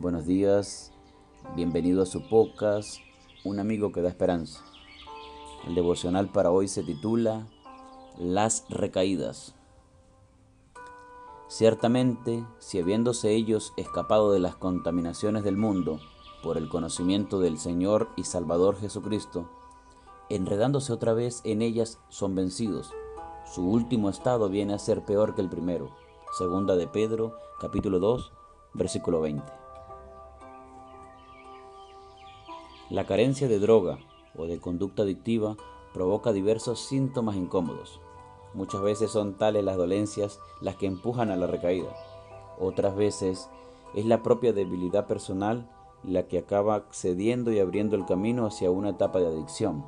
Buenos días, bienvenido a su podcast, Un amigo que da esperanza. El devocional para hoy se titula Las recaídas. Ciertamente, si habiéndose ellos escapado de las contaminaciones del mundo por el conocimiento del Señor y Salvador Jesucristo, enredándose otra vez en ellas son vencidos, su último estado viene a ser peor que el primero. Segunda de Pedro, capítulo 2, versículo 20. La carencia de droga o de conducta adictiva provoca diversos síntomas incómodos. Muchas veces son tales las dolencias las que empujan a la recaída. Otras veces es la propia debilidad personal la que acaba cediendo y abriendo el camino hacia una etapa de adicción,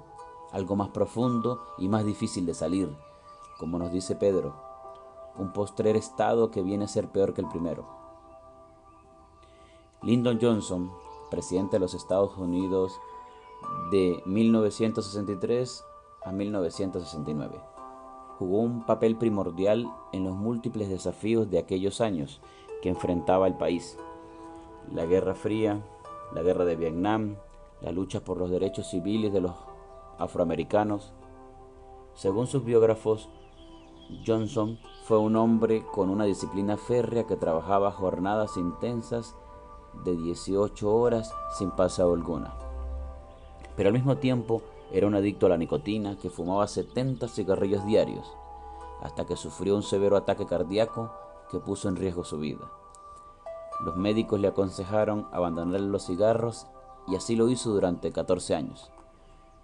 algo más profundo y más difícil de salir, como nos dice Pedro, un postrer estado que viene a ser peor que el primero. Lyndon Johnson, presidente de los Estados Unidos de 1963 a 1969, jugó un papel primordial en los múltiples desafíos de aquellos años que enfrentaba el país. La Guerra Fría, la Guerra de Vietnam, la lucha por los derechos civiles de los afroamericanos. Según sus biógrafos, Johnson fue un hombre con una disciplina férrea que trabajaba jornadas intensas de 18 horas sin pasado alguna. Pero al mismo tiempo era un adicto a la nicotina que fumaba 70 cigarrillos diarios, hasta que sufrió un severo ataque cardíaco que puso en riesgo su vida. Los médicos le aconsejaron abandonar los cigarros y así lo hizo durante 14 años.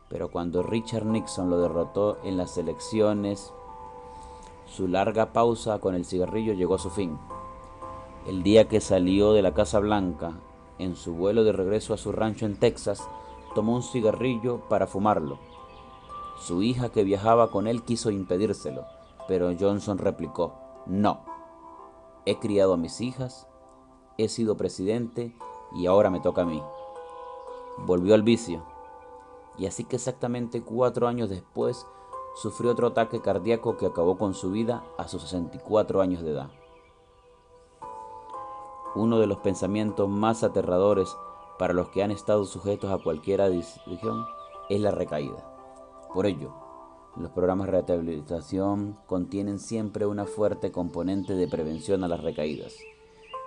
Pero cuando Richard Nixon lo derrotó en las elecciones su larga pausa con el cigarrillo llegó a su fin. El día que salió de la Casa Blanca, en su vuelo de regreso a su rancho en Texas, tomó un cigarrillo para fumarlo. Su hija que viajaba con él quiso impedírselo, pero Johnson replicó, no, he criado a mis hijas, he sido presidente y ahora me toca a mí. Volvió al vicio, y así que exactamente cuatro años después sufrió otro ataque cardíaco que acabó con su vida a sus 64 años de edad. Uno de los pensamientos más aterradores para los que han estado sujetos a cualquier adicción es la recaída. Por ello, los programas de rehabilitación contienen siempre una fuerte componente de prevención a las recaídas,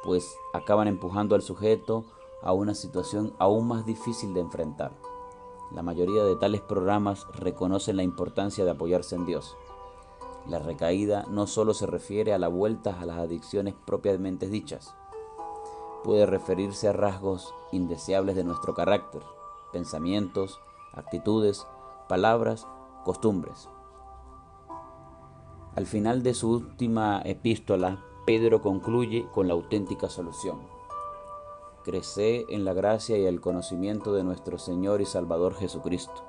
pues acaban empujando al sujeto a una situación aún más difícil de enfrentar. La mayoría de tales programas reconocen la importancia de apoyarse en Dios. La recaída no solo se refiere a la vuelta a las adicciones propiamente dichas, puede referirse a rasgos indeseables de nuestro carácter, pensamientos, actitudes, palabras, costumbres. Al final de su última epístola, Pedro concluye con la auténtica solución crece en la gracia y el conocimiento de nuestro Señor y Salvador Jesucristo.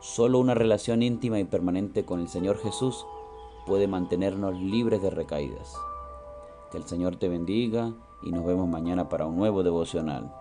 Solo una relación íntima y permanente con el Señor Jesús puede mantenernos libres de recaídas. Que el Señor te bendiga y nos vemos mañana para un nuevo devocional.